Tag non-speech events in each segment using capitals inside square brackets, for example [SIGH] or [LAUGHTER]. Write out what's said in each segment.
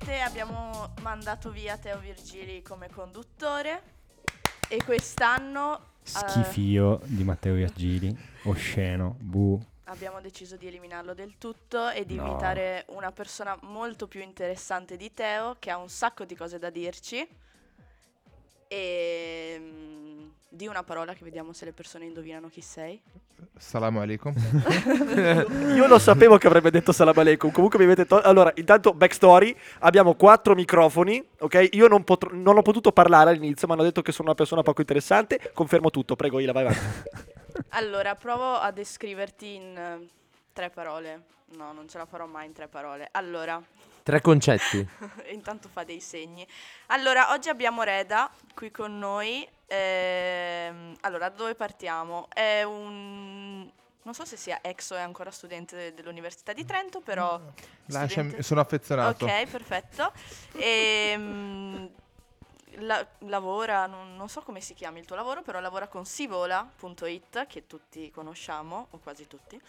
Finalmente abbiamo mandato via Teo Virgili come conduttore. E quest'anno eh, Schifio di Matteo Virgili, osceno, bu. abbiamo deciso di eliminarlo del tutto e di No. invitare una persona molto più interessante di Teo, che ha un sacco di cose da dirci. E mm, di una parola che vediamo se le persone indovinano chi sei. Salam alaikum. [LAUGHS] Io lo sapevo che avrebbe detto salam alaikum. Comunque mi avete tolto. Allora, intanto, backstory: abbiamo quattro microfoni. Ok, io non, potr- non ho potuto parlare all'inizio, ma hanno detto che sono una persona poco interessante. Confermo tutto. Prego, Ila, vai avanti. [LAUGHS] Allora, provo a descriverti in eh, tre parole. No, non ce la farò mai in tre parole. Allora, Tre concetti. [LAUGHS] intanto fa dei segni. Allora, oggi abbiamo Reda qui con noi. Ehm, allora, da dove partiamo? È un... Non so se sia ex o è ancora studente de- dell'Università di Trento, però... Lasciami, studente- sono affezionato. Ok, perfetto. Ehm, la- lavora, non, non so come si chiama il tuo lavoro, però lavora con sivola.it, che tutti conosciamo, o quasi tutti.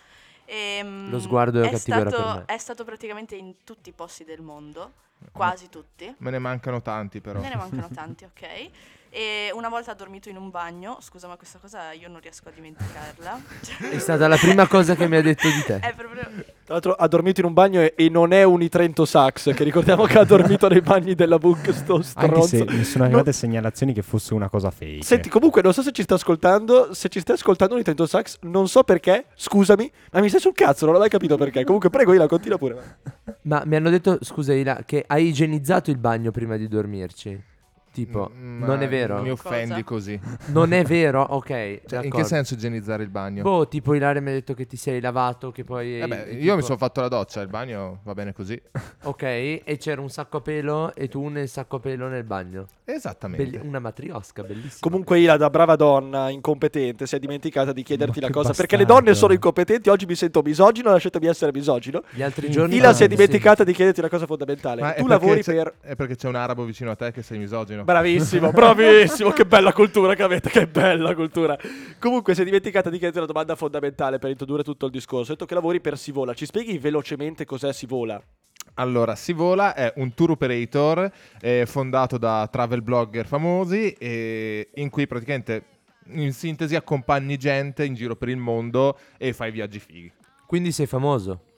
Ehm, Lo sguardo è cattivo era stato, per me. È stato praticamente in tutti i posti del mondo, quasi tutti. Me ne mancano tanti però. Ne ne mancano tanti, ok. [LAUGHS] E una volta ha dormito in un bagno, scusa ma questa cosa io non riesco a dimenticarla. [LAUGHS] È stata la prima cosa che mi ha detto di te. È proprio... Tra l'altro, ha dormito in un bagno e, e non è un Trento Sax. Che ricordiamo che ha dormito nei bagni della Book. Sto Anche se stronzo. mi sono arrivate segnalazioni che fosse una cosa fake. Senti, comunque, non so se ci sta ascoltando. Se ci stai ascoltando un Nintendo Sax, non so perché. Scusami, ma mi stai sul cazzo, non ho mai capito perché. Comunque, prego, Ila, continua pure. Ma mi hanno detto, scusa Ila, che hai igienizzato il bagno prima di dormirci. Tipo, Mm, non ma è vero? Mi offendi Cosa? così. Non è vero? Ok. Cioè, in che senso igienizzare il bagno? Boh, tipo Ilaria mi ha detto che ti sei lavato, che poi... Vabbè, e io mi tipo- sono fatto la doccia, il bagno va bene così. [LAUGHS] Ok, e c'era un sacco a pelo e tu nel sacco a pelo nel bagno. Esattamente. Belli- una matriosca, bellissima. Comunque, Ila, da brava donna incompetente, si è dimenticata di chiederti Ma la che cosa. Perché le bastardo. donne sono incompetenti. Oggi mi sento misogino, lasciatemi essere misogino. Gli altri giorni... Ila si è sì. dimenticata di chiederti una cosa fondamentale. Ma è tu perché lavori c'è- per. È perché c'è un arabo vicino a te che sei misogino. Bravissimo, bravissimo, che bella cultura che avete, che bella cultura. Comunque si è dimenticata di chiederti una domanda fondamentale per introdurre tutto il discorso. Hai detto che lavori per Sivola, ci spieghi velocemente cos'è Sivola? Allora, Sivola è un tour operator eh, fondato da travel blogger famosi e in cui praticamente in sintesi accompagni gente in giro per il mondo e fai viaggi fighi. Quindi sei famoso.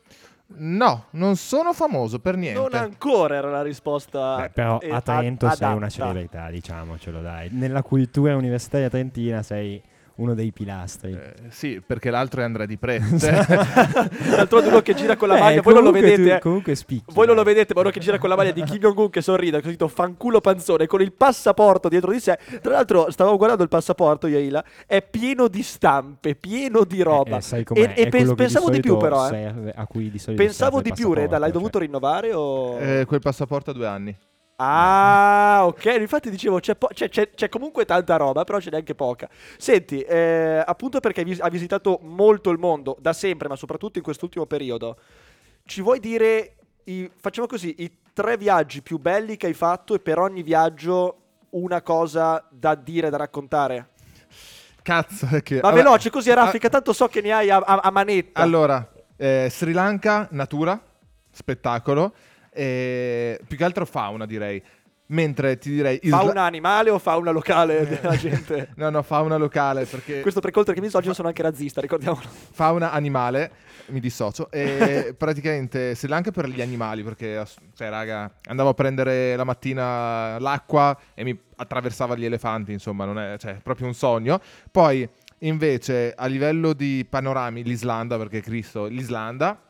No, non sono famoso per niente. Non ancora era la risposta. Beh, però eh, a Trento ad- sei una adatta. celebrità, diciamocelo dai. Nella cultura universitaria trentina sei uno dei pilastri. Eh, sì, perché l'altro è Andrea Di Pre. [LAUGHS] D'altronde uno che gira con la Beh, maglia, voi non lo comunque tu- vedete. eh. comunque spicchi. Voi non lo vedete, ma uno che gira con la maglia di Kim Jong-un che sorride, così scritto fanculo panzone, con il passaporto dietro di sé. Tra l'altro, stavamo guardando il passaporto, Yaila, è pieno di stampe, pieno di roba. Eh, sai com'è, e e è che pensavo di, più, solito però, eh. serve- a cui di solito Pensavo di più, Reda, l'hai passaporto, dovuto cioè. rinnovare o... Eh, quel passaporto ha due anni. Ah, ok. Infatti dicevo, c'è, po- c'è- c'è- c'è comunque tanta roba, però ce n'è anche poca. Senti, eh, appunto perché vis- ha visitato molto il mondo, da sempre, ma soprattutto in quest'ultimo periodo, ci vuoi dire, i- facciamo così, i tre viaggi più belli che hai fatto e per ogni viaggio una cosa da dire, da raccontare? Cazzo, è che... Ma vabbè, veloce così a ah, raffica, tanto so che ne hai a, a- a manetta. Allora, eh, Sri Lanka, natura, spettacolo. E più che altro fauna, direi. Mentre ti direi... fa Isla- una animale o fa una locale della gente? [LAUGHS] No, no, fauna locale, perché... Questo per contro che misogino sono anche razzista, ricordiamolo. fauna animale, mi dissocio, e [LAUGHS] praticamente Sri Lanka per gli animali, perché, cioè, raga, andavo a prendere la mattina l'acqua e mi attraversava gli elefanti, insomma, non è, cioè, proprio un sogno. Poi, invece, a livello di panorami, l'Islanda, perché Cristo, l'Islanda,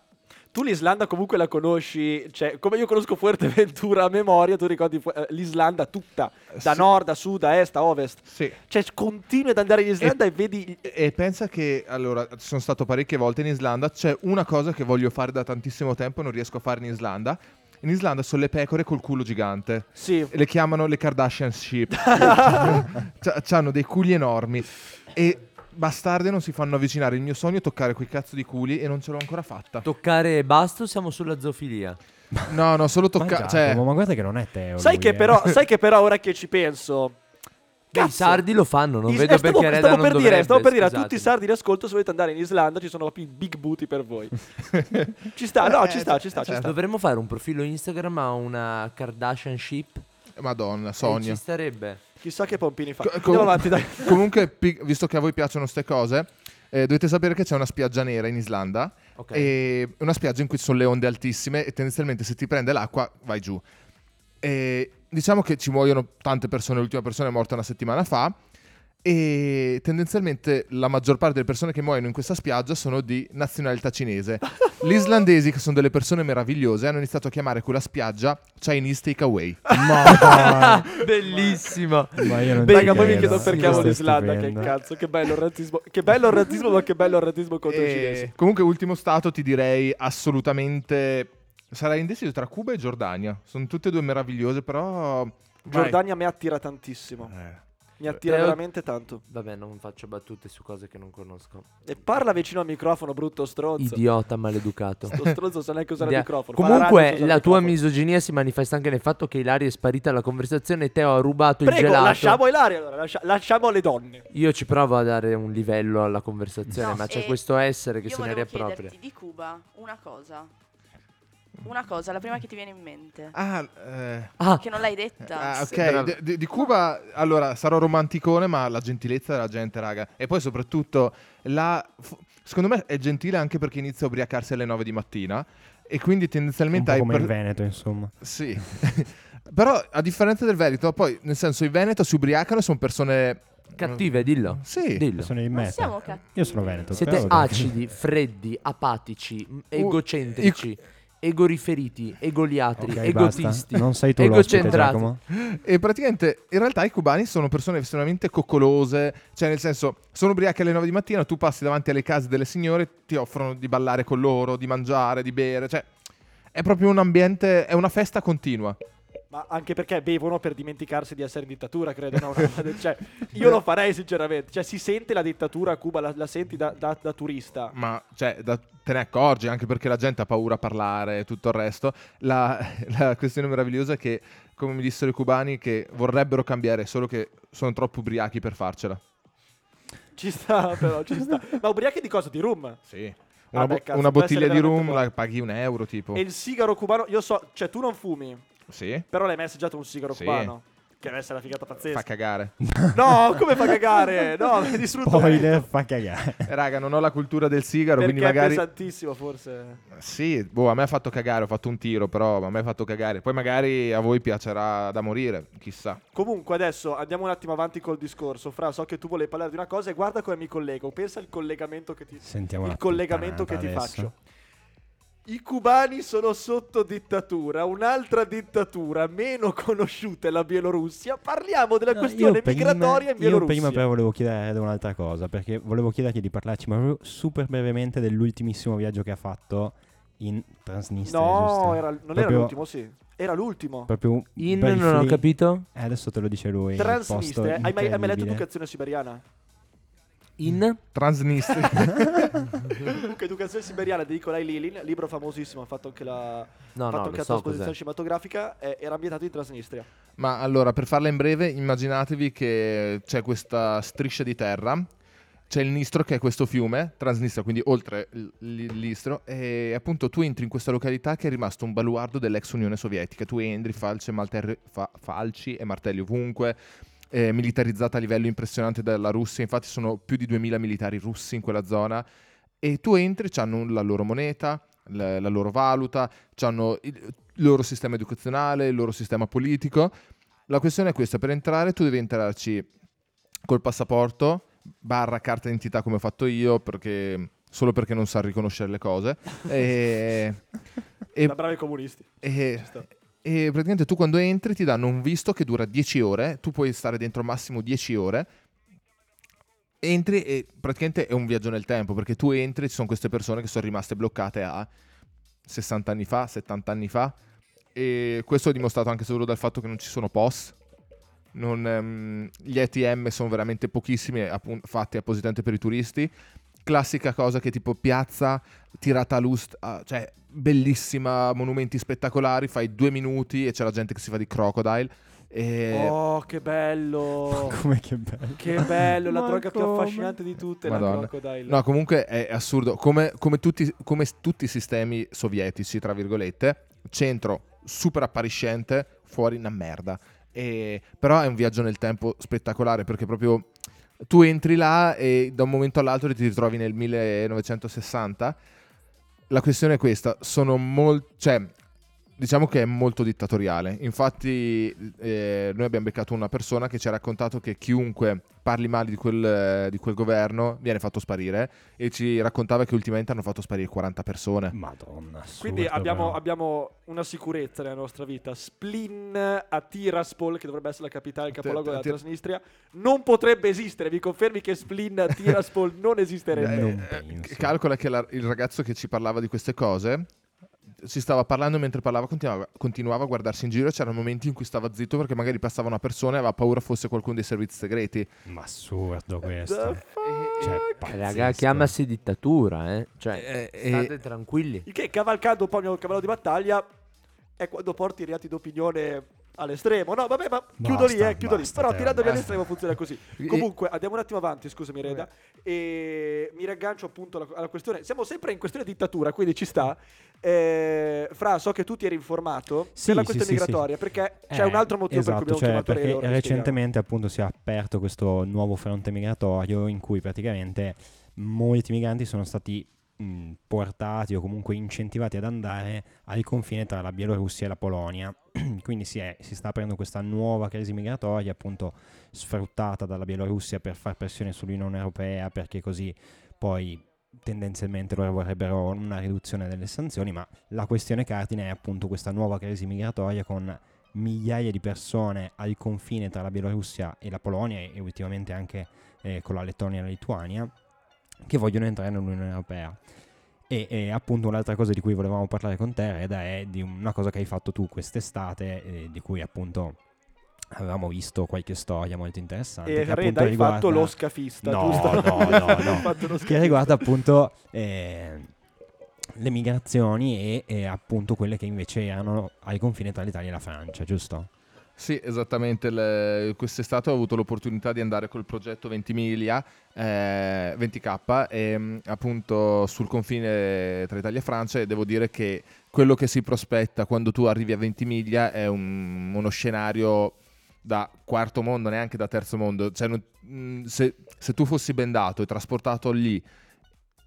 Tu l'Islanda comunque la conosci, cioè, come io conosco Fuerteventura a memoria, tu ricordi fu- eh, l'Islanda tutta, da Sì. nord a sud, a est, a ovest. Sì. Cioè, continui ad andare in Islanda e, vedi... E e pensa che allora sono stato parecchie volte in Islanda. C'è una cosa che voglio fare da tantissimo tempo e non riesco a fare in Islanda. In Islanda sono le pecore col culo gigante. Sì, E le chiamano le Kardashian sheep. [LAUGHS] hanno dei culi enormi. E bastarde non si fanno avvicinare. Il mio sogno è toccare quei cazzo di culi e non ce l'ho ancora fatta. Toccare e basta o siamo sulla zoofilia? [LAUGHS] No, no, solo Ma, toccare. Giacomo, Cioè, ma guarda che non è te. sai lui, che, eh. però, [LAUGHS] sai che però ora che ci penso... Beh, I Cazzo. sardi lo fanno, non I- vedo eh, stavo, perché stavo non per dire, dovrebbe, stavo per dire a tutti i sardi in ascolto, se volete andare in Islanda ci sono proprio i big booty per voi. [LAUGHS] ci sta, no, Eh, ci sta, ci sta, ci certo. sta. Dovremmo fare un profilo Instagram a una Kardashian ship. Madonna, Eh, sogno. Ci starebbe. Chissà che pompini fa. Co- Andiamo com- avanti, dai. [LAUGHS] Comunque, pi- visto che a voi piacciono ste cose, eh, dovete sapere che c'è una spiaggia nera in Islanda. Ok. E una spiaggia in cui ci sono le onde altissime e tendenzialmente se ti prende l'acqua vai giù. E diciamo che ci muoiono tante persone, l'ultima persona è morta una settimana fa e tendenzialmente la maggior parte delle persone che muoiono in questa spiaggia sono di nazionalità cinese. [LAUGHS] Gli islandesi, che sono delle persone meravigliose, hanno iniziato a chiamare quella spiaggia Chinese Takeaway. Ma [LAUGHS] dai, Bellissimo. ma io non raga, poi mi chiedo perché amo l'Islanda. Che cazzo, che bello il razzismo. Che bello il razzismo, ma che bello il razzismo contro i E cinesi. comunque, ultimo stato, ti direi assolutamente. Sarei indeciso tra Cuba e Giordania. Sono tutte e due meravigliose, però. vai. Giordania mi attira tantissimo. Eh. Mi attira Teo- veramente tanto. Vabbè, non faccio battute su cose che non conosco. E parla vicino al microfono, brutto stronzo. Idiota maleducato. Sto stronzo sa neanche usare il microfono. La Comunque, la il tua microfono. misoginia si manifesta anche nel fatto che Ilaria è sparita dalla conversazione e Teo ha rubato il Prego, gelato. lasciamo Ilaria allora. lascia- lasciamo le donne. Io ci provo a dare un livello alla conversazione, No, ma c'è questo essere che Io se ne volevo riappropria. chiederti di Cuba una cosa. Una cosa, la prima che ti viene in mente. Ah, eh, Ah, Che non l'hai detta. ah, ok. de- di Cuba, allora, sarò romanticone, ma la gentilezza della gente, raga. E poi, soprattutto, la. f- Secondo me è gentile anche perché inizia a ubriacarsi alle 9 di mattina. E quindi Un tendenzialmente po' hai. come per- il Veneto, insomma. Sì. [LAUGHS] Però, a differenza del Veneto, poi, nel senso, i Veneto si ubriacano e sono persone. cattive, dillo. Sì. Dillo. Sono in meta. cattivi. Io sono Veneto. Siete acidi, freddi, apatici, egocentrici, egoriferiti, egoliatri, Ok, egotisti, basta. Non sei tu l'ospite, egocentrati. Giacomo. E praticamente in realtà i cubani sono persone estremamente coccolose, cioè nel senso sono ubriachi alle 9 di mattina, tu passi davanti alle case delle signore, ti offrono di ballare con loro, di mangiare, di bere, cioè è proprio un ambiente, è una festa continua. Ma anche perché bevono per dimenticarsi di essere in dittatura, credo. no? [LAUGHS] Cioè, io lo farei sinceramente. Cioè, si sente la dittatura a Cuba, la, la senti da, da- da turista. Ma cioè, da- te ne accorgi anche perché la gente ha paura a parlare e tutto il resto. La, [LAUGHS] la questione meravigliosa è che, come mi dissero i cubani, che vorrebbero cambiare, solo che sono troppo ubriachi per farcela. Ci sta, però, ci sta. Ma ubriachi di cosa? Di rum? Sì. Una, Ah, bo- cazzo, una bottiglia di rum veramente la paghi un euro tipo. E il sigaro cubano, io so, cioè tu non fumi, Sì. però l'hai mai assaggiato un sigaro Sì. cubano? Che deve essere una figata pazzesca. Fa cagare. [LAUGHS] no, come fa cagare? No, [LAUGHS] mi hai distrutto Spoiler, fa cagare. Raga, non ho la cultura del sigaro, Perché quindi magari... è pesantissimo, forse. Sì, boh, a me ha fatto cagare, ho fatto un tiro, però a me ha fatto cagare. Poi magari a voi piacerà da morire, chissà. Comunque adesso andiamo un attimo avanti col discorso. Fra, so che tu volevi parlare di una cosa e guarda come mi collego. Pensa al collegamento che ti Sentiamo il collegamento che ti adesso. faccio. I cubani sono sotto dittatura, un'altra dittatura meno conosciuta è la Bielorussia. Parliamo della No, questione io prima- migratoria in Io Bielorussia. prima però volevo chiedere un'altra cosa, perché volevo chiederti di parlarci ma proprio super brevemente dell'ultimissimo viaggio che ha fatto in Transnistria, No, era- non era Proprio- l'ultimo, sì. Era l'ultimo. Proprio In non ho capito. Eh, adesso te lo dice lui. Transnistria. Hai mai, hai mai letto. Educazione Siberiana? In Transnistria. [LAUGHS] Comunque, Educazione Siberiana di Nikolai Lilin, libro famosissimo, ha fatto anche la, No, ha fatto no, anche so trasposizione cos'è. cinematografica, eh, era ambientato in Transnistria. Ma allora, per farla in breve, immaginatevi che c'è questa striscia di terra. C'è il Nistro che è questo fiume, Transnistria, quindi oltre Nistro, e appunto tu entri in questa località che è rimasto un baluardo dell'ex Unione Sovietica. Tu entri, falci malterri- fa- falci e martelli ovunque, eh, militarizzata a livello impressionante dalla Russia, infatti sono più di 2000 militari russi in quella zona, e tu entri, hanno la loro moneta, la, la loro valuta, hanno il, loro sistema educazionale, il loro sistema politico. La questione è questa, per entrare tu devi entrarci col passaporto, barra carta d'identità come ho fatto io, perché solo perché non sa riconoscere le cose. e, [LAUGHS] e- Da bravi comunisti. e-. e praticamente tu quando entri ti danno un visto che dura 10 ore, tu puoi stare dentro massimo 10 ore. Entri e praticamente è un viaggio nel tempo, perché tu entri e ci sono queste persone che sono rimaste bloccate a 60 anni fa, 70 anni fa. E questo è dimostrato anche solo dal fatto che non ci sono POS. Non, ehm, gli ATM sono veramente pochissimi, appun- fatti appositamente per i turisti. Classica cosa che tipo piazza tirata a lust, cioè bellissima, monumenti spettacolari, fai due minuti e c'è la gente che si fa di crocodile. E... Oh, che bello! [LAUGHS] Come che bello. Che bello, la droga più come? affascinante di tutte, Madonna. la crocodile. No, comunque è assurdo. Come, come tutti, come tutti i sistemi sovietici, tra virgolette, centro super appariscente, fuori una merda. E- però è un viaggio nel tempo spettacolare perché proprio tu entri là e da un momento all'altro ti ritrovi nel 1960. La questione è questa: sono molto. cioè, diciamo che è molto dittatoriale. Infatti, eh, noi abbiamo beccato una persona che ci ha raccontato che chiunque parli male di quel, eh, di quel governo viene fatto sparire. E ci raccontava che ultimamente hanno fatto sparire 40 persone. Madonna. assurdo, Quindi abbiamo, abbiamo una sicurezza nella nostra vita. Splin a Tiraspol, che dovrebbe essere la capitale, il capoluogo della Transnistria, non potrebbe esistere. Vi confermi che Splin a Tiraspol non esisterebbe? Eh, calcola che la- il ragazzo che ci parlava di queste cose ci stava parlando mentre parlava continuava, continuava a guardarsi in giro c'erano momenti in cui stava zitto perché magari passava una persona e aveva paura fosse qualcuno dei servizi segreti. Ma assurdo questo. Cioè, Raga, pazzesco. chiamasi dittatura, eh. Cioè, Eh, state eh, tranquilli. Il che cavalcando poi il mio cavallo di battaglia è quando porti i reati d'opinione all'estremo. No, vabbè, ma chiudo lì, Basta, eh, chiudo lì. basta, Però Teo, tirandomi basta. all'estremo funziona così. [LAUGHS] Comunque, andiamo un attimo avanti, scusami Reda. E mi raggancio appunto alla, alla questione. Siamo sempre in questione dittatura, quindi ci sta. Eh, Fra, so che tu ti eri informato Sì, per la sì, questione sì, sì. migratoria, perché c'è Eh, un altro motivo esatto, per cui abbiamo cioè, chiamato perché recentemente appunto si è aperto questo nuovo fronte migratorio in cui praticamente molti migranti sono stati mh, portati o comunque incentivati ad andare al confine tra la Bielorussia e la Polonia. [CLEARS THROAT] Quindi si, è- si sta aprendo questa nuova crisi migratoria appunto sfruttata dalla Bielorussia per far pressione sull'Unione Europea perché così poi tendenzialmente loro vorrebbero una riduzione delle sanzioni, ma la questione cardine è appunto questa nuova crisi migratoria con migliaia di persone al confine tra la Bielorussia e la Polonia e, ultimamente anche eh, con la Lettonia e la Lituania che vogliono entrare nell'Unione Europea. E, e appunto un'altra cosa di cui volevamo parlare con te, Reda, è di una cosa che hai fatto tu quest'estate, eh, di cui appunto avevamo visto qualche storia molto interessante. E che appunto hai riguarda... fatto lo scafista, No, giusto? no, no, [LAUGHS] no. Che riguarda appunto eh, le migrazioni e, e appunto quelle che invece erano al confine tra l'Italia e la Francia, giusto? Sì, esattamente. le- quest'estate ho avuto l'opportunità di andare col progetto 20 miglia, eh, 20K, e, mh, appunto sul confine tra Italia e Francia e devo dire che quello che si prospetta quando tu arrivi a 20 miglia è un- uno scenario da quarto mondo, neanche da terzo mondo. Cioè, non- mh, se, se tu fossi bendato e trasportato lì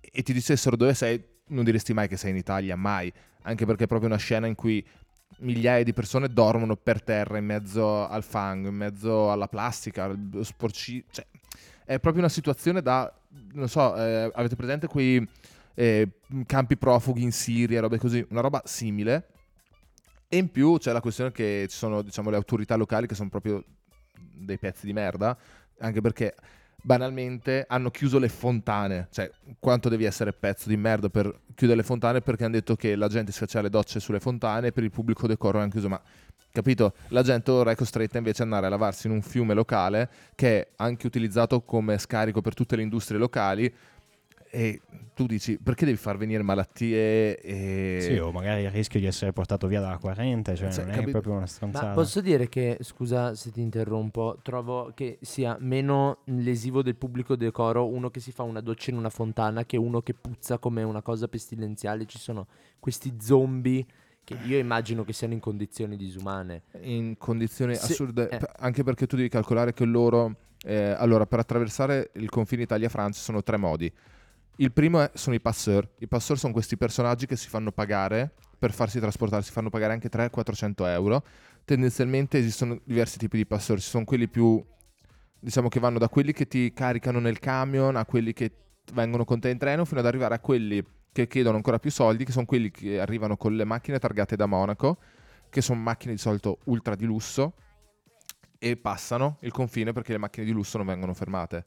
e ti dicessero dove sei, non diresti mai che sei in Italia, mai. Anche perché è proprio una scena in cui migliaia di persone dormono per terra in mezzo al fango, in mezzo alla plastica, al sporci... Cioè, è proprio una situazione da... Non so, eh, avete presente quei eh, campi profughi in Siria, robe così? Una roba simile. E in più c'è la questione che ci sono, diciamo, le autorità locali che sono proprio dei pezzi di merda, anche perché banalmente hanno chiuso le fontane. Cioè, quanto devi essere pezzo di merda per chiudere le fontane? Perché hanno detto che la gente si faceva le docce sulle fontane e per il pubblico decoro hanno chiuso. Ma capito? La gente ora è costretta invece ad andare a lavarsi in un fiume locale che è anche utilizzato come scarico per tutte le industrie locali. E tu dici perché devi far venire malattie? E... Sì, o magari il rischio di essere portato via dalla corrente, cioè Sì, non è proprio una Ma stronzata. posso dire che, scusa se ti interrompo, trovo che sia meno lesivo del pubblico decoro uno che si fa una doccia in una fontana che uno che puzza come una cosa pestilenziale. Ci sono questi zombie che io immagino che siano in condizioni disumane. in condizioni Se- assurde, eh. anche perché tu devi calcolare che loro, eh, allora per attraversare il confine Italia-Francia sono tre modi. Il primo è- sono i passeur. I passeur sono questi personaggi che si fanno pagare per farsi trasportare, si fanno pagare anche 300-400 euro. Tendenzialmente esistono diversi tipi di passeur, ci sono quelli più, diciamo che vanno da quelli che ti caricano nel camion a quelli che vengono con te in treno fino ad arrivare a quelli che chiedono ancora più soldi, che sono quelli che arrivano con le macchine targate da Monaco, che sono macchine di solito ultra di lusso, e passano il confine perché le macchine di lusso non vengono fermate.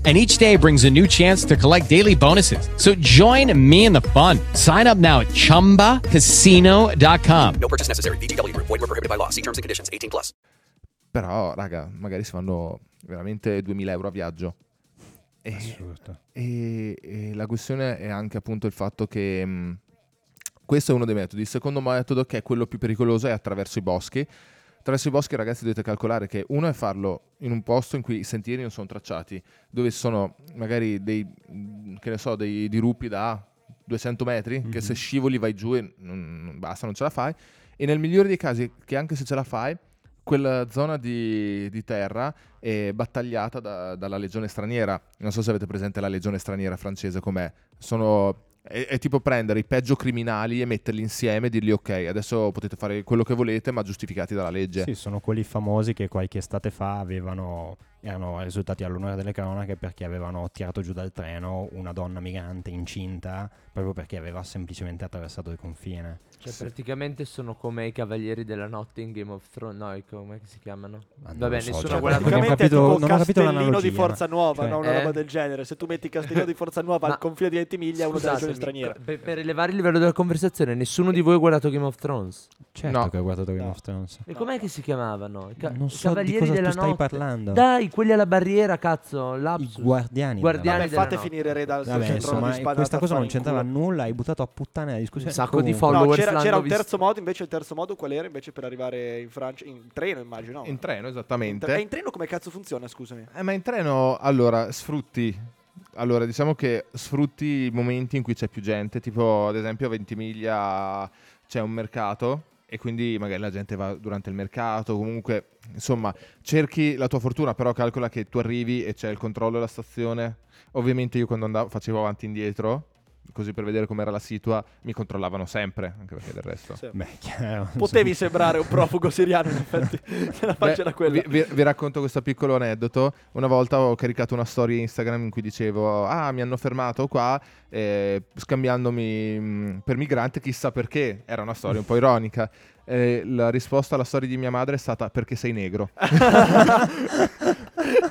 And each day brings a new chance to collect daily bonuses. So join me in the fun. Sign up now at chumbacasino.com. No purchase necessary. VGW Group. Void were prohibited by law. See terms and conditions. 18 plus. Però, raga, magari si fanno veramente 2000 euro a viaggio. E, Assurdo. e- e la questione è anche appunto il fatto che mh, questo è uno dei metodi. Il secondo metodo, che è quello più pericoloso, è attraverso i boschi. Attraverso i boschi, ragazzi, dovete calcolare che uno è farlo in un posto in cui i sentieri non sono tracciati, dove sono magari dei, che ne so, dei dirupi da 200 metri, che se scivoli vai giù e non, non basta, non ce la fai. E nel migliore dei casi, che anche se ce la fai, quella zona di, di terra è battagliata da- dalla legione straniera. Non so se avete presente la legione straniera francese com'è. Sono, è, è tipo prendere i peggio criminali e metterli insieme e dirgli ok, adesso potete fare quello che volete ma giustificati dalla legge. Sì, sono quelli famosi che qualche estate fa avevano, erano risultati all'onore delle cronache perché avevano tirato giù dal treno una donna migrante incinta proprio perché aveva semplicemente attraversato il confine. Cioè, praticamente sono come i Cavalieri della Notte in Game of Thrones. No, come si chiamano? Ma non Vabbè, so, nessuno cioè, ha guardato. non ho capito- non ho capito Castellino di Forza Nuova, cioè- no? una Eh? roba del genere. Se tu metti Castellino di Forza Nuova al confine di Ventimiglia, è uno della legione straniera. Per, per elevare il livello della conversazione, nessuno di voi ha guardato Game of Thrones. Certo No. che ho guardato Game No. of Thrones. E com'è che si chiamavano? I, ca- Non so di Cavalieri cosa tu della stai Notte. parlando. Dai, quelli alla barriera, cazzo. I Lapsus. guardiani. Guardiani Vabbè, fate notte. finire Re dal Vabbè, centro insomma, di spada questa cosa non in c'entrava nulla, hai buttato a puttane la discussione. Un sacco di Comunque. follow. No, followers c'era, c'era un visto. terzo modo, invece il terzo modo qual era? Invece per arrivare in Francia, in treno immagino. In treno, In esattamente. tre- E in treno come cazzo funziona, scusami? Eh, ma in treno, allora, sfrutti. Allora, diciamo che sfrutti i momenti in cui c'è più gente, tipo ad esempio a Ventimiglia c'è un mercato e quindi magari la gente va durante il mercato, comunque, insomma, cerchi la tua fortuna, però calcola che tu arrivi e c'è il controllo della stazione. Ovviamente io quando andavo facevo avanti e indietro, così per vedere com'era la situa, mi controllavano sempre, anche perché del resto. Sì. Beh, chiaro. Potevi sembrare un profugo siriano, in effetti. [LAUGHS] La Beh, faccia era quella. Vi, vi- vi racconto questo piccolo aneddoto. Una volta ho caricato una storia Instagram in cui dicevo: Ah, mi hanno fermato qua eh, scambiandomi mh, per migrante, chissà perché. Era una storia un po' ironica. Eh, la risposta alla storia di mia madre è stata: Perché sei negro. [LAUGHS] [LAUGHS]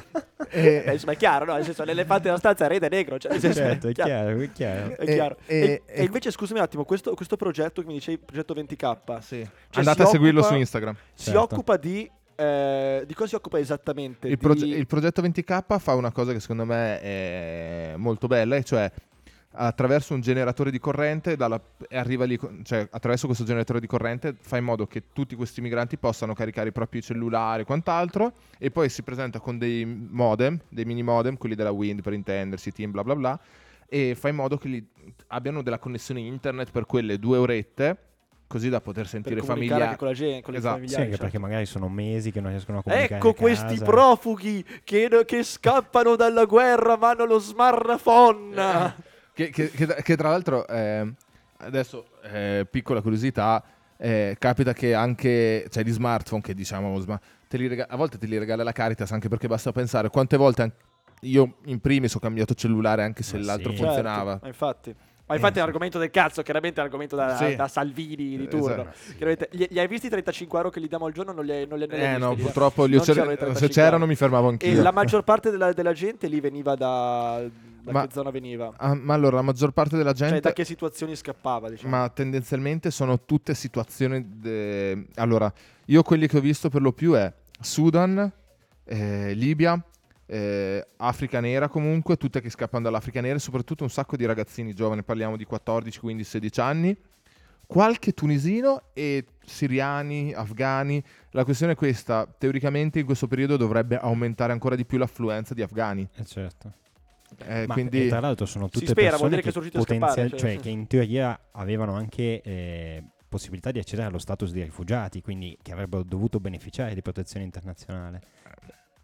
Eh, [LAUGHS] e, insomma, è chiaro, no? Nel senso, l'elefante nella stanza è rete negro. Cioè, senso, Certo, è chiaro. è chiaro. È E- chiaro. e- E, e- e invece, scusami un attimo, questo, questo progetto che mi dicevi, progetto 20K, sì. Cioè, Andate a seguirlo occupa- su Instagram. si Certo. occupa di... eh, di cosa si occupa esattamente? Il, Di- proge- il progetto 20K fa una cosa che secondo me è molto bella, e cioè attraverso un generatore di corrente, dalla- e arriva lì, cioè attraverso questo generatore di corrente fa in modo che tutti questi migranti possano caricare i propri cellulari e quant'altro, e poi si presenta con dei modem, dei mini modem, quelli della Wind per intendersi, team bla bla bla, e fa in modo che li- abbiano della connessione internet per quelle due orette, così da poter sentire famiglia. anche con la gente, con Esatto. i Sì, anche certo. perché magari sono mesi che non riescono a comunicare Ecco a questi casa. profughi che, che scappano dalla guerra ma hanno lo smartphone. [LAUGHS] Che, che- che- che tra l'altro, eh, adesso, eh, piccola curiosità, eh, capita che anche, cioè di smartphone, che diciamo, sma- te li rega- a volte te li regala la Caritas, anche perché basta pensare quante volte an- io in primis ho cambiato cellulare anche se Ma l'altro sì. Certo, funzionava. ma infatti. Ma infatti Eh, è un argomento del cazzo, chiaramente è un argomento da, Sì. da Salvini di Eh, turno. esatto. Gli, gli hai visti i 35 euro che gli diamo al giorno? Non li hai, non li, non li hai Eh visti, no, li- purtroppo li cer- c'erano se 35 c'erano mi fermavo E anch'io. la maggior [LAUGHS] parte della, della gente lì veniva da... Da Ma- che zona veniva? Ah, ma allora, la maggior parte della gente... Cioè, da che situazioni scappava, diciamo? Ma tendenzialmente sono tutte situazioni. de- Allora, io quelli che ho visto per lo più è Sudan, eh, Libia, eh, Africa nera comunque, tutte che scappano dall'Africa nera, e soprattutto un sacco di ragazzini giovani, parliamo di 14, 15, 16 anni, qualche tunisino e siriani, afghani. La questione è questa, teoricamente in questo periodo dovrebbe aumentare ancora di più l'affluenza di afghani. Eh, certo. Eh, Ma quindi... e tra l'altro sono tutte spera, persone che che, a scappare, potenzial- cioè, cioè, sì. che in teoria avevano anche eh, possibilità di accedere allo status di rifugiati, quindi che avrebbero dovuto beneficiare di protezione internazionale.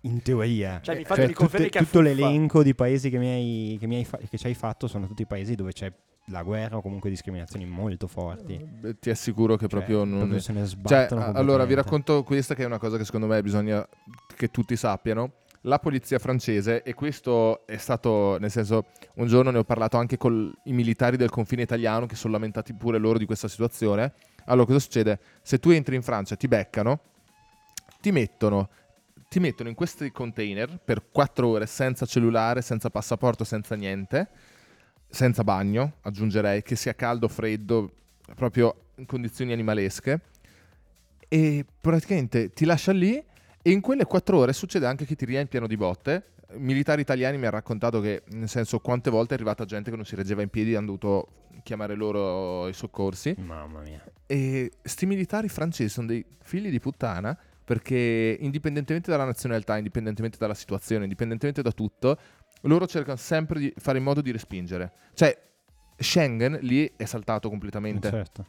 In teoria. Cioè, mi fate Cioè, mi confermi che tutto l'elenco di paesi che, mi hai, che, mi hai fa- che ci hai fatto sono tutti paesi dove c'è la guerra o comunque discriminazioni molto forti. Beh, Ti assicuro che Cioè, proprio non... proprio se ne Cioè, sbattono a- allora vi racconto questa che è una cosa che secondo me bisogna che tutti sappiano. La polizia francese, e questo è stato, nel senso, un giorno ne ho parlato anche con i militari del confine italiano che sono lamentati pure loro di questa situazione. Allora, cosa succede? Se tu entri in Francia, ti beccano, ti mettono, ti mettono in questi container per 4 ore senza cellulare, senza passaporto, senza niente, senza bagno, aggiungerei, che sia caldo o freddo, proprio in condizioni animalesche. E praticamente ti lascia lì e in quelle 4 ore succede anche che ti riempiano di botte. Militari italiani mi hanno raccontato che, nel senso, quante volte è arrivata gente che non si reggeva in piedi e hanno dovuto chiamare loro i soccorsi. Mamma mia. E sti militari francesi sono dei figli di puttana perché indipendentemente dalla nazionalità, indipendentemente dalla situazione, indipendentemente da tutto, loro cercano sempre di fare in modo di respingere. Cioè, Schengen lì è saltato completamente. Certo.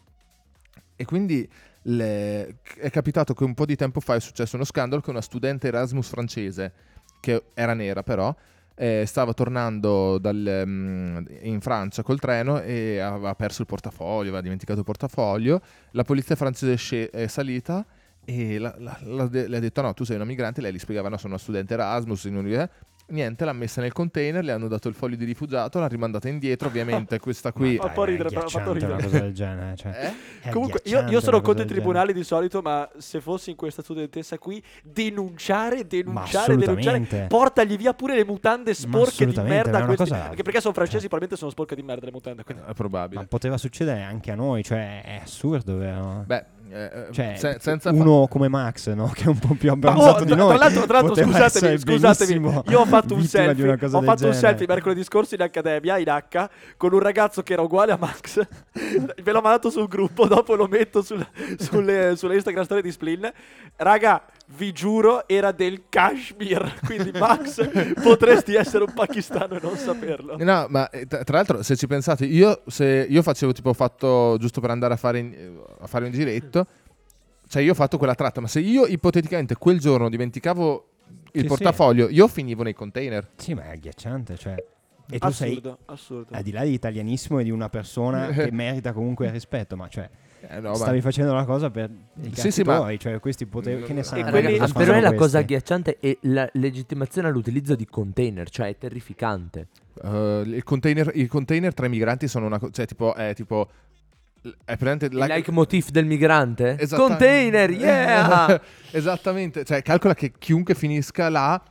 E quindi le- è capitato che un po' di tempo fa è successo uno scandalo che una studente Erasmus francese, che era nera però, eh, stava tornando dal, mm, in Francia col treno e aveva perso il portafoglio, aveva dimenticato il portafoglio. La polizia francese sce- è salita e la- la- la- le ha detto no, tu sei una migrante, lei gli spiegava no, sono una studente Erasmus, in un- Niente, l'ha messa nel container, le hanno dato il foglio di rifugiato, l'ha rimandata indietro, ovviamente [LAUGHS] questa qui... Fa un po' Dai, è ridere, però ha fatto ridere. una cosa del genere. Cioè, Eh? Comunque, io, io sono contro i tribunali di solito, ma se fossi in questa studentessa qui, denunciare, denunciare, denunciare, portagli via pure le mutande sporche di merda. ma questi- cosa- Anche perché sono francesi, cioè- probabilmente sono sporche di merda le mutande. quindi- È probabile. Ma poteva succedere anche a noi, cioè è assurdo, vero? Beh, eh, Cioè, se- senza fa- uno come Max, no? Che è un po' più Ma, abbronzato oh, di tra, noi. tra l'altro, tra l'altro, scusatemi, scusatemi, io ho fatto un selfie, ho fatto un genere. selfie mercoledì scorso in accademia, in H, con un ragazzo che era uguale a Max. [LAUGHS] Ve l'ho mandato sul gruppo, dopo lo metto sul- sulle, sulle Instagram storie di Splin. Raga, vi giuro, era del Kashmir. [LAUGHS] Quindi Max, potresti essere un pakistano e non saperlo. No, ma eh, tra l'altro, se ci pensate, io, se io facevo tipo, ho fatto giusto per andare a fare, in- eh, a fare un giretto, cioè io ho fatto quella tratta, ma se io ipoteticamente quel giorno dimenticavo il Sì, portafoglio, io finivo nei container. Sì, ma è agghiacciante, cioè. E tu sei Assurdo, assurdo. al di là di italianissimo e di una persona [LAUGHS] che merita comunque rispetto, ma cioè Eh, no, ma- stavi facendo la cosa per i Sì, sì, ma- tuoi, cioè questi potevi che ne sanno quelli- per me la cosa agghiacciante è la legittimazione all'utilizzo di container, cioè è terrificante. eh, il, container, il container tra i migranti sono una cosa, cioè tipo, è tipo... È presente Il leitmotiv del migrante? Esatta- Container, yeah! [LAUGHS] Esattamente, cioè calcola che chiunque finisca là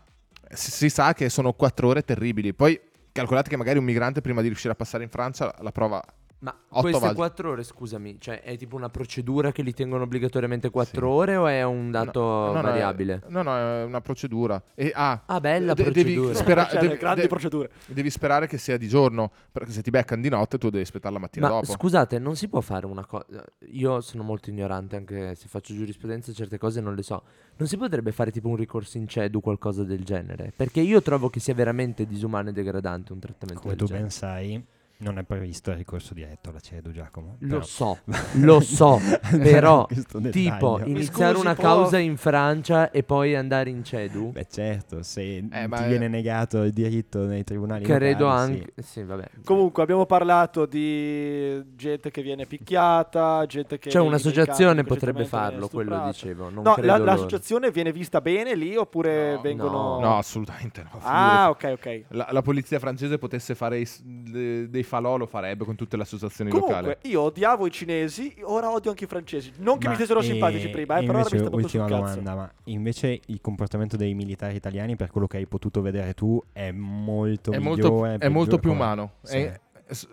si, si sa che sono quattro ore terribili. Poi calcolate che magari un migrante prima di riuscire a passare in Francia la prova Ma queste volte. quattro ore, scusami, cioè è tipo una procedura che li tengono obbligatoriamente quattro ore o è un dato No, no, variabile? No, no, è una procedura. E, ah, Ah, bella de- procedura. Devi, spera- Cioè, devi- grandi de- procedure. devi sperare che sia di giorno, perché se ti beccano di notte tu devi aspettare la mattina Ma dopo. scusate, non si può fare una cosa. Io sono molto ignorante, anche se faccio giurisprudenza, certe cose non le so. Non si potrebbe fare tipo un ricorso in CEDU, qualcosa del genere? Perché io trovo che sia veramente disumano e degradante un trattamento Come del tu genere. ben sai, non è previsto il ricorso diretto alla CEDU Giacomo. Lo però- so, [LAUGHS] lo so, [LAUGHS] però tipo iniziare scusi, una può- causa in Francia e poi andare in CEDU? Beh certo, se Eh, ti viene negato il diritto nei tribunali Credo locali, anche... Sì, vabbè. Comunque abbiamo parlato di gente che viene picchiata, gente che Cioè viene un'associazione potrebbe farlo, quello dicevo. Non No, credo la- l'associazione viene vista bene lì oppure No. vengono... No, assolutamente no. Ah, ok, ok. La, la polizia francese potesse fare dei falò lo farebbe con tutte le associazioni locali. Comunque, io odiavo i cinesi, ora odio anche i francesi. Non che Ma, mi stessero simpatici prima, eh, però ora mi sta proprio sul ultima cazzo. domanda, ma invece il comportamento dei militari italiani, per quello che hai potuto vedere tu, è molto è molto, migliore, è molto più come- umano. Sì. È-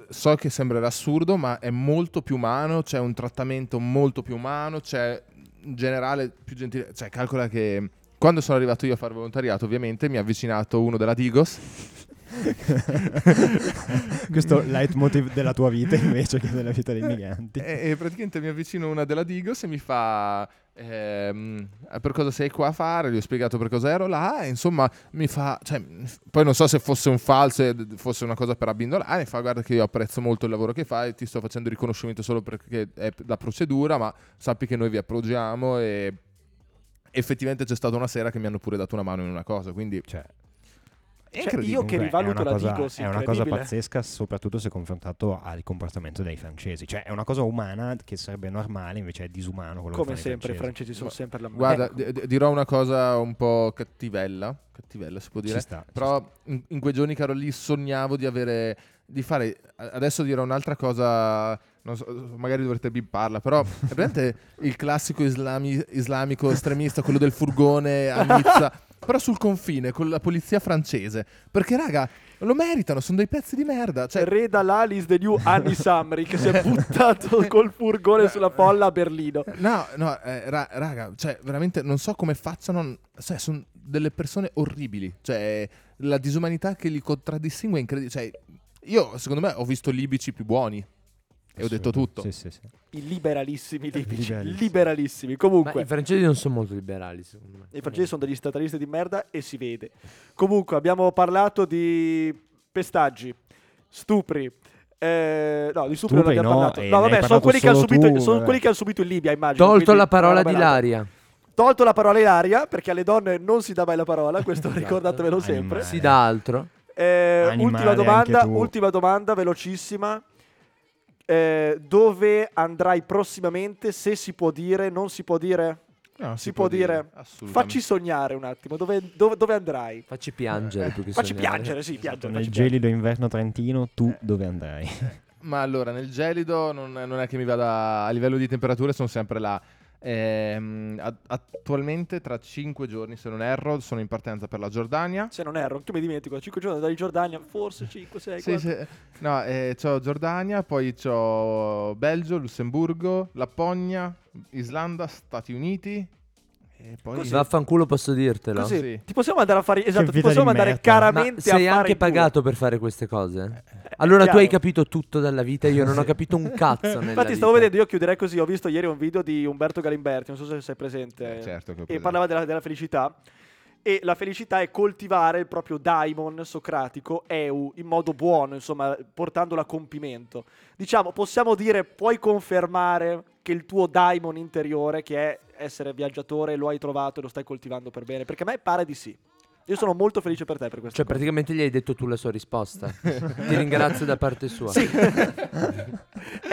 so che sembrerà assurdo, ma è molto più umano. C'è un trattamento molto più umano. C'è in generale più gentile. Cioè, calcola che quando sono arrivato io a fare volontariato, ovviamente mi ha avvicinato uno della Digos. [LAUGHS] Questo è il leitmotiv della tua vita invece che della vita dei migranti. E, e praticamente mi avvicino una della Digos e mi fa. ehm, per cosa sei qua a fare, gli ho spiegato per cosa ero là e insomma mi fa, cioè, poi non so se fosse un falso, fosse una cosa per abbindolare, mi fa guarda che io apprezzo molto il lavoro che fai, ti sto facendo il riconoscimento solo perché è la procedura, ma sappi che noi vi appoggiamo e effettivamente c'è stata una sera che mi hanno pure dato una mano in una cosa, quindi Cioè, Cioè, io che rivaluto è una la cosa, Digos, è una cosa pazzesca, soprattutto se confrontato al comportamento dei francesi. Cioè, è una cosa umana che sarebbe normale, invece è disumano quello Come che fanno sempre, i i francesi. francesi sono Gua- sempre la merda. Guarda, Ecco. di- dirò una cosa un po' cattivella, cattivella si può dire, Ci sta, ci però in, in quei giorni che ero lì sognavo di avere, di fare, adesso dirò un'altra cosa, non so, magari dovrete bipparla, però è presente [LAUGHS] il classico islami- islamico estremista, quello del furgone a Nizza, [LAUGHS] però sul confine con la polizia francese, perché raga, lo meritano, sono dei pezzi di merda, cioè Reda Lalis the new Annie Samri che si è [LAUGHS] buttato col furgone sulla folla a Berlino. No, no, eh, ra- raga, cioè, veramente non so come facciano. Cioè, sono delle persone orribili. Cioè, la disumanità che li contraddistingue è incredibile. Cioè, io, secondo me, ho visto libici più buoni. E ho detto tutto. Sì, sì, sì. I liberalissimi libici. Liberalissimi. Liberalissimi. Ma Comunque, i francesi non sono molto liberali, secondo me. i francesi sono degli statalisti di merda e si vede. Comunque, abbiamo parlato di pestaggi, stupri. eh, no, di stupri non abbiamo no, parlato. e No, vabbè, sono quelli, che hanno solo subito, tu, sono vabbè. quelli che hanno subito in Libia, immagino. Tolto quindi la parola di. Laria. Tolto la parola Ilaria, perché alle donne non si dà mai la parola, questo Esatto. ricordatevelo sempre. Animale. Si dà altro. Eh, Animale ultima domanda, tu. ultima domanda, velocissima. Eh, dove andrai prossimamente? Se si può dire, non si può dire? No, Si, può dire. Assolutamente. Facci sognare un attimo. Dove, dove- dove andrai? Facci piangere più che Facci sognare. piangere, sì, piangere. Nel facci piangere. gelido inverno trentino, tu Eh. dove andrai? Ma allora, nel gelido non, non è che mi vada a livello di temperature, sono sempre là. Ehm, at- attualmente, tra 5 giorni, se non erro, sono in partenza per la Giordania. Se non erro, tu mi dimentico. 5 giorni dalla Giordania, forse 5, 6, Sì, sì. No, eh, c'ho Giordania, poi c'ho Belgio, Lussemburgo, Lapponia, Islanda, Stati Uniti. E poi Vaffanculo posso dirtelo. Così. Sì. Ti possiamo andare a fare. Esatto, ti vita possiamo di andare merda. Ma caramente a sei fare anche il culo. pagato per fare queste cose? Allora tu chiaro. hai capito tutto dalla vita, io non ho capito un cazzo nella Infatti, stavo vita. vedendo, io chiuderei così. Ho visto ieri un video di Umberto Galimberti, non so se sei presente. Eh, certo che ho e presente. parlava della, della felicità. E la felicità è coltivare il proprio daimon socratico, eu, in modo buono, insomma, portandolo a compimento. Diciamo, possiamo dire, puoi confermare che il tuo daimon interiore, che è essere viaggiatore, lo hai trovato e lo stai coltivando per bene? Perché a me pare di sì. Io sono molto felice per te per questo. Cioè praticamente gli hai detto tu la sua risposta. [LAUGHS] Ti ringrazio da parte sua.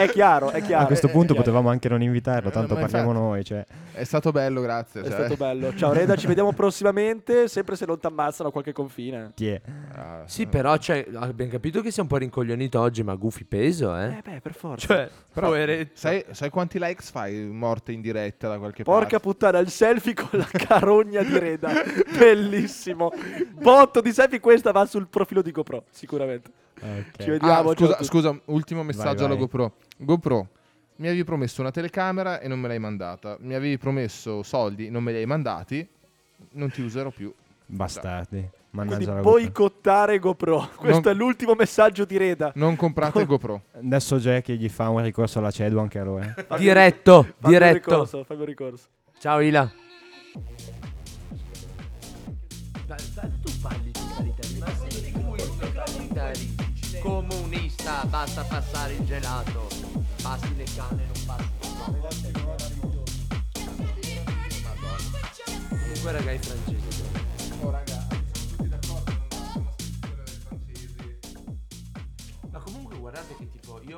È chiaro, è chiaro. A questo punto potevamo anche non invitarlo, Eh, tanto ma parliamo infatti. noi. Cioè. È stato bello, grazie. È cioè. stato bello. [LAUGHS] Ciao Reda, ci vediamo prossimamente, sempre se non ti ammazzano a qualche confine. Ti è. Ah, Sì, però cioè, abbiamo capito che sei un po' rincoglionito oggi, ma Goofy peso, eh? Eh beh, per forza. Cioè, Però sai, sai quanti likes fai morte in diretta da qualche Porca parte? puttana, il selfie con la carogna di Reda. [LAUGHS] Bellissimo. Botto di selfie, questa va sul profilo di GoPro, sicuramente. Ok. Ci vediamo. Ah, scusa, scusa, ultimo messaggio alla vai. GoPro. GoPro, mi avevi promesso una telecamera e non me l'hai mandata. Mi avevi promesso soldi, non me li hai mandati. Non ti userò più. Bastardi. Quindi Mannaggia la GoPro. boicottare GoPro. Questo Non- è l'ultimo messaggio di Reda. Non comprate GoPro. Adesso Jack gli fa un ricorso alla CEDU anche a lui. eh. Diretto, Fammi un diretto. ricorso, fammi un ricorso. Ciao Ila. Basta passare il gelato. Passi le canne, non passi. Comunque raga, i francesi.